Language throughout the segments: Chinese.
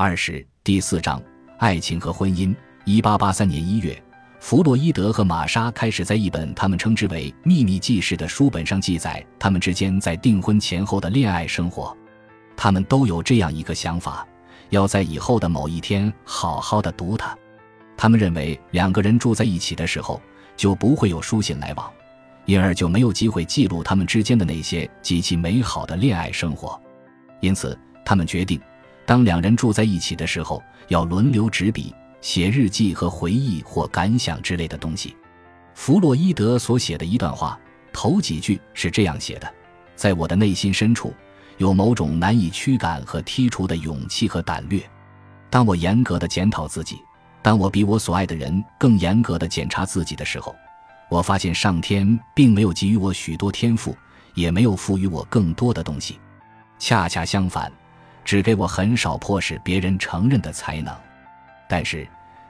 二是第四章爱情和婚姻。一八八三年一月，弗洛伊德和玛莎开始在一本他们称之为《秘密记事》的书本上记载他们之间在订婚前后的恋爱生活。他们都有这样一个想法：要在以后的某一天好好的读它。他们认为两个人住在一起的时候就不会有书信来往，因而就没有机会记录他们之间的那些极其美好的恋爱生活。因此，他们决定，当两人住在一起的时候，要轮流执笔。写日记和回忆或感想之类的东西。弗洛伊德所写的一段话，头几句是这样写的：“在我的内心深处，有某种难以驱赶和剔除的勇气和胆略。当我严格的检讨自己，当我比我所爱的人更严格的检查自己的时候，我发现上天并没有给予我许多天赋，也没有赋予我更多的东西。恰恰相反，只给我很少迫使别人承认的才能。”但是，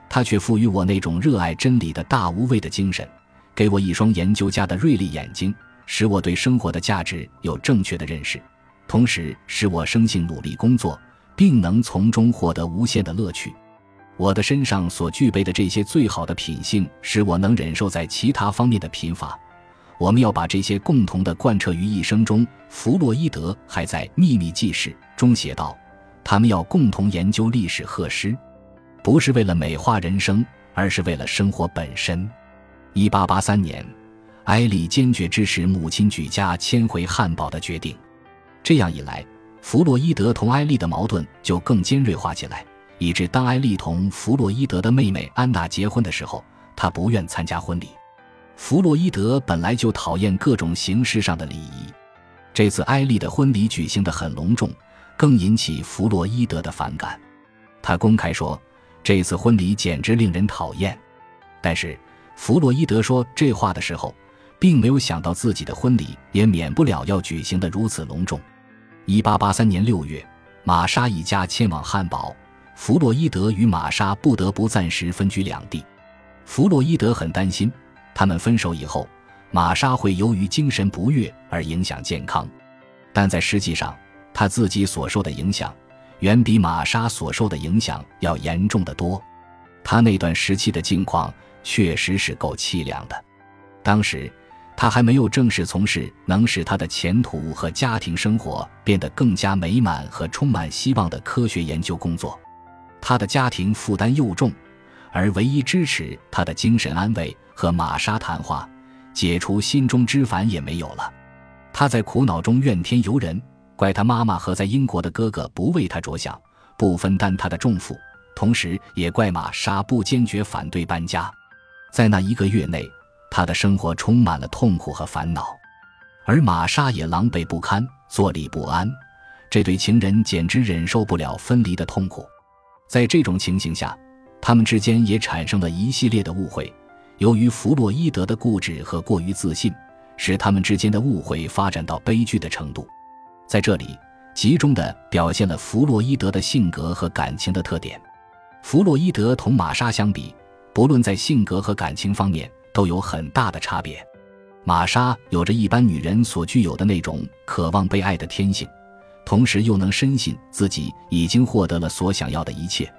他却赋予我那种热爱真理的大无畏的精神，给我一双研究家的锐利眼睛，使我对生活的价值有正确的认识，同时使我生性努力工作，并能从中获得无限的乐趣。我的身上所具备的这些最好的品性，使我能忍受在其他方面的贫乏。我们要把这些共同的贯彻于一生中。弗洛伊德还在《秘密记事》中写道：“他们要共同研究历史和诗。”不是为了美化人生，而是为了生活本身。一八八三年，埃莉坚决支持母亲举家迁回汉堡的决定。这样一来，弗洛伊德同埃莉的矛盾就更尖锐化起来，以致当埃莉同弗洛伊德的妹妹安娜结婚的时候，他不愿参加婚礼。弗洛伊德本来就讨厌各种形式上的礼仪，这次埃莉的婚礼举行得很隆重，更引起弗洛伊德的反感。他公开说。这次婚礼简直令人讨厌，但是弗洛伊德说这话的时候，并没有想到自己的婚礼也免不了要举行的如此隆重。一八八三年六月，玛莎一家迁往汉堡，弗洛伊德与玛莎不得不暂时分居两地。弗洛伊德很担心，他们分手以后，玛莎会由于精神不悦而影响健康，但在实际上，他自己所受的影响。远比玛莎所受的影响要严重的多，他那段时期的境况确实是够凄凉的。当时，他还没有正式从事能使他的前途和家庭生活变得更加美满和充满希望的科学研究工作，他的家庭负担又重，而唯一支持他的精神安慰和玛莎谈话、解除心中之烦也没有了。他在苦恼中怨天尤人。怪他妈妈和在英国的哥哥不为他着想，不分担他的重负，同时也怪玛莎不坚决反对搬家。在那一个月内，他的生活充满了痛苦和烦恼，而玛莎也狼狈不堪，坐立不安。这对情人简直忍受不了分离的痛苦。在这种情形下，他们之间也产生了一系列的误会。由于弗洛伊德的固执和过于自信，使他们之间的误会发展到悲剧的程度。在这里，集中的表现了弗洛伊德的性格和感情的特点。弗洛伊德同玛莎相比，不论在性格和感情方面都有很大的差别。玛莎有着一般女人所具有的那种渴望被爱的天性，同时又能深信自己已经获得了所想要的一切。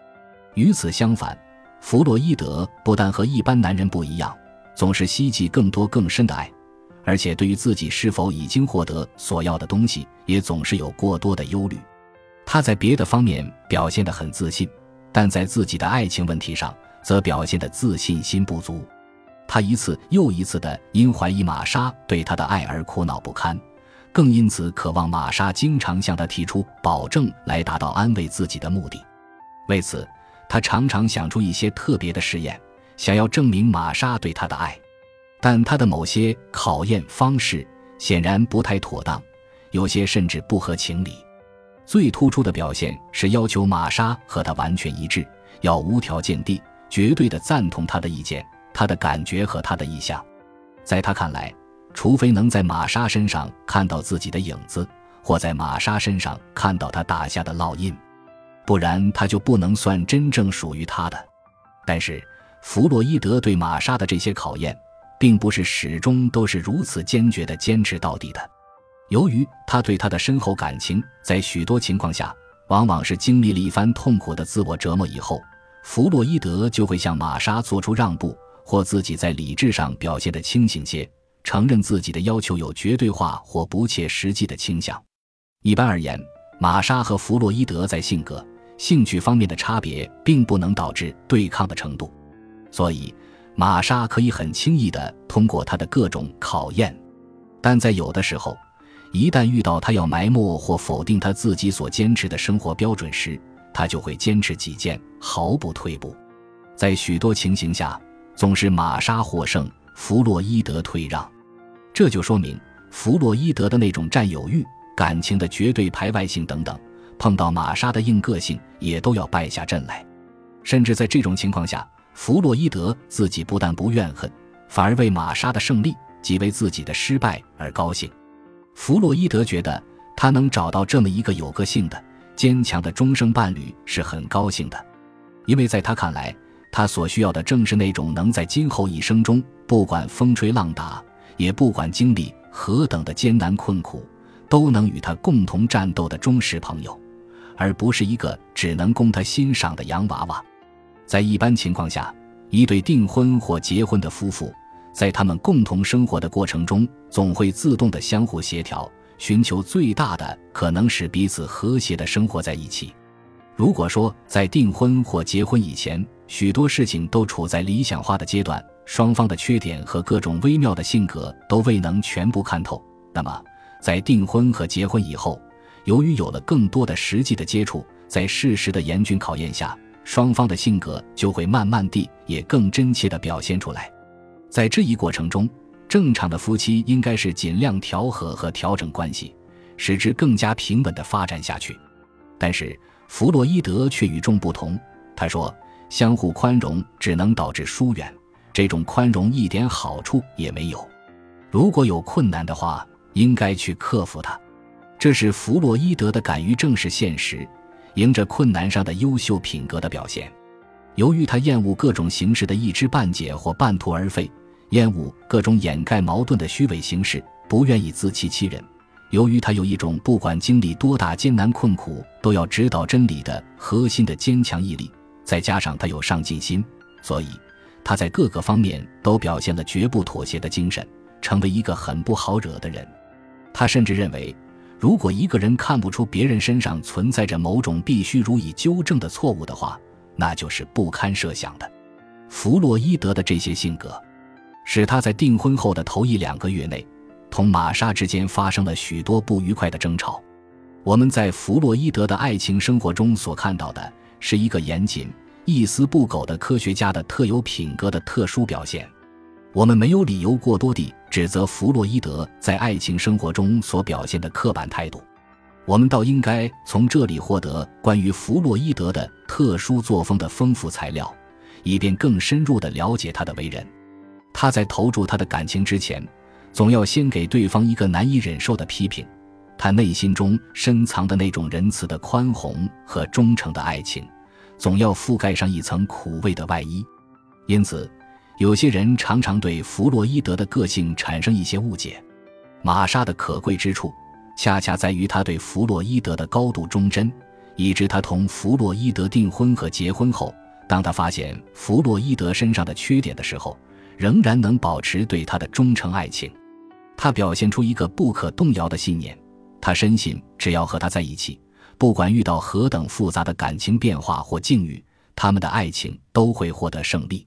与此相反，弗洛伊德不但和一般男人不一样，总是希冀更多更深的爱。而且对于自己是否已经获得所要的东西，也总是有过多的忧虑。他在别的方面表现得很自信，但在自己的爱情问题上则表现得自信心不足。他一次又一次地因怀疑玛莎对他的爱而苦恼不堪，更因此渴望玛莎经常向他提出保证，来达到安慰自己的目的。为此，他常常想出一些特别的试验，想要证明玛莎对他的爱。但他的某些考验方式显然不太妥当，有些甚至不合情理。最突出的表现是要求玛莎和他完全一致，要无条件地、绝对地赞同他的意见、他的感觉和他的意向。在他看来，除非能在玛莎身上看到自己的影子，或在玛莎身上看到他打下的烙印，不然他就不能算真正属于他的。但是，弗洛伊德对玛莎的这些考验。并不是始终都是如此坚决地坚持到底的。由于他对她的深厚感情，在许多情况下，往往是经历了一番痛苦的自我折磨以后，弗洛伊德就会向玛莎做出让步，或自己在理智上表现得清醒些，承认自己的要求有绝对化或不切实际的倾向。一般而言，玛莎和弗洛伊德在性格、兴趣方面的差别，并不能导致对抗的程度，所以玛莎可以很轻易地通过他的各种考验，但在有的时候。一旦遇到他要埋没或否定他自己所坚持的生活标准时，他就会坚持己见，毫不退步。在许多情形下，总是玛莎获胜，弗洛伊德退让。这就说明弗洛伊德的那种占有欲、感情的绝对排外性等等，碰到玛莎的硬个性，也都要败下阵来。甚至在这种情况下，弗洛伊德自己不但不怨恨，反而为玛莎的胜利及为自己的失败而高兴。弗洛伊德觉得，他能找到这么一个有个性的、坚强的终生伴侣是很高兴的，因为在他看来，他所需要的正是那种能在今后一生中，不管风吹浪打，也不管经历何等的艰难困苦，都能与他共同战斗的忠实朋友，而不是一个只能供他欣赏的洋娃娃。在一般情况下，一对订婚或结婚的夫妇。在他们共同生活的过程中，总会自动的相互协调，寻求最大的可能使彼此和谐的生活在一起。如果说在订婚或结婚以前，许多事情都处在理想化的阶段，双方的缺点和各种微妙的性格都未能全部看透，那么在订婚和结婚以后，由于有了更多的实际的接触，在事实的严峻考验下，双方的性格就会慢慢地也更真切地表现出来。在这一过程中，正常的夫妻应该是尽量调和和调整关系，使之更加平稳地发展下去。但是弗洛伊德却与众不同。他说：“相互宽容只能导致疏远，这种宽容一点好处也没有。如果有困难的话，应该去克服它。”这是弗洛伊德的敢于正视现实、迎着困难上的优秀品格的表现。由于他厌恶各种形式的一知半解或半途而废。厌恶各种掩盖矛盾的虚伪形式，不愿意自欺欺人。由于他有一种不管经历多大艰难困苦都要指导真理的核心的坚强毅力，再加上他有上进心，所以他在各个方面都表现了绝不妥协的精神，成为一个很不好惹的人。他甚至认为，如果一个人看不出别人身上存在着某种必须予以纠正的错误的话，那就是不堪设想的。弗洛伊德的这些性格。使他在订婚后的头一两个月内，同玛莎之间发生了许多不愉快的争吵。我们在弗洛伊德的爱情生活中所看到的，是一个严谨、一丝不苟的科学家的特有品格的特殊表现。我们没有理由过多地指责弗洛伊德在爱情生活中所表现的刻板态度，我们倒应该从这里获得关于弗洛伊德的特殊作风的丰富材料，以便更深入地了解他的为人。他在投注他的感情之前，总要先给对方一个难以忍受的批评。他内心中深藏的那种仁慈的宽宏和忠诚的爱情，总要覆盖上一层苦味的外衣。因此，有些人常常对弗洛伊德的个性产生一些误解。玛莎的可贵之处，恰恰在于他对弗洛伊德的高度忠贞，以致他同弗洛伊德订婚和结婚后，当他发现弗洛伊德身上的缺点的时候。仍然能保持对他的忠诚爱情，他表现出一个不可动摇的信念。他深信，只要和他在一起，不管遇到何等复杂的感情变化或境遇，他们的爱情都会获得胜利。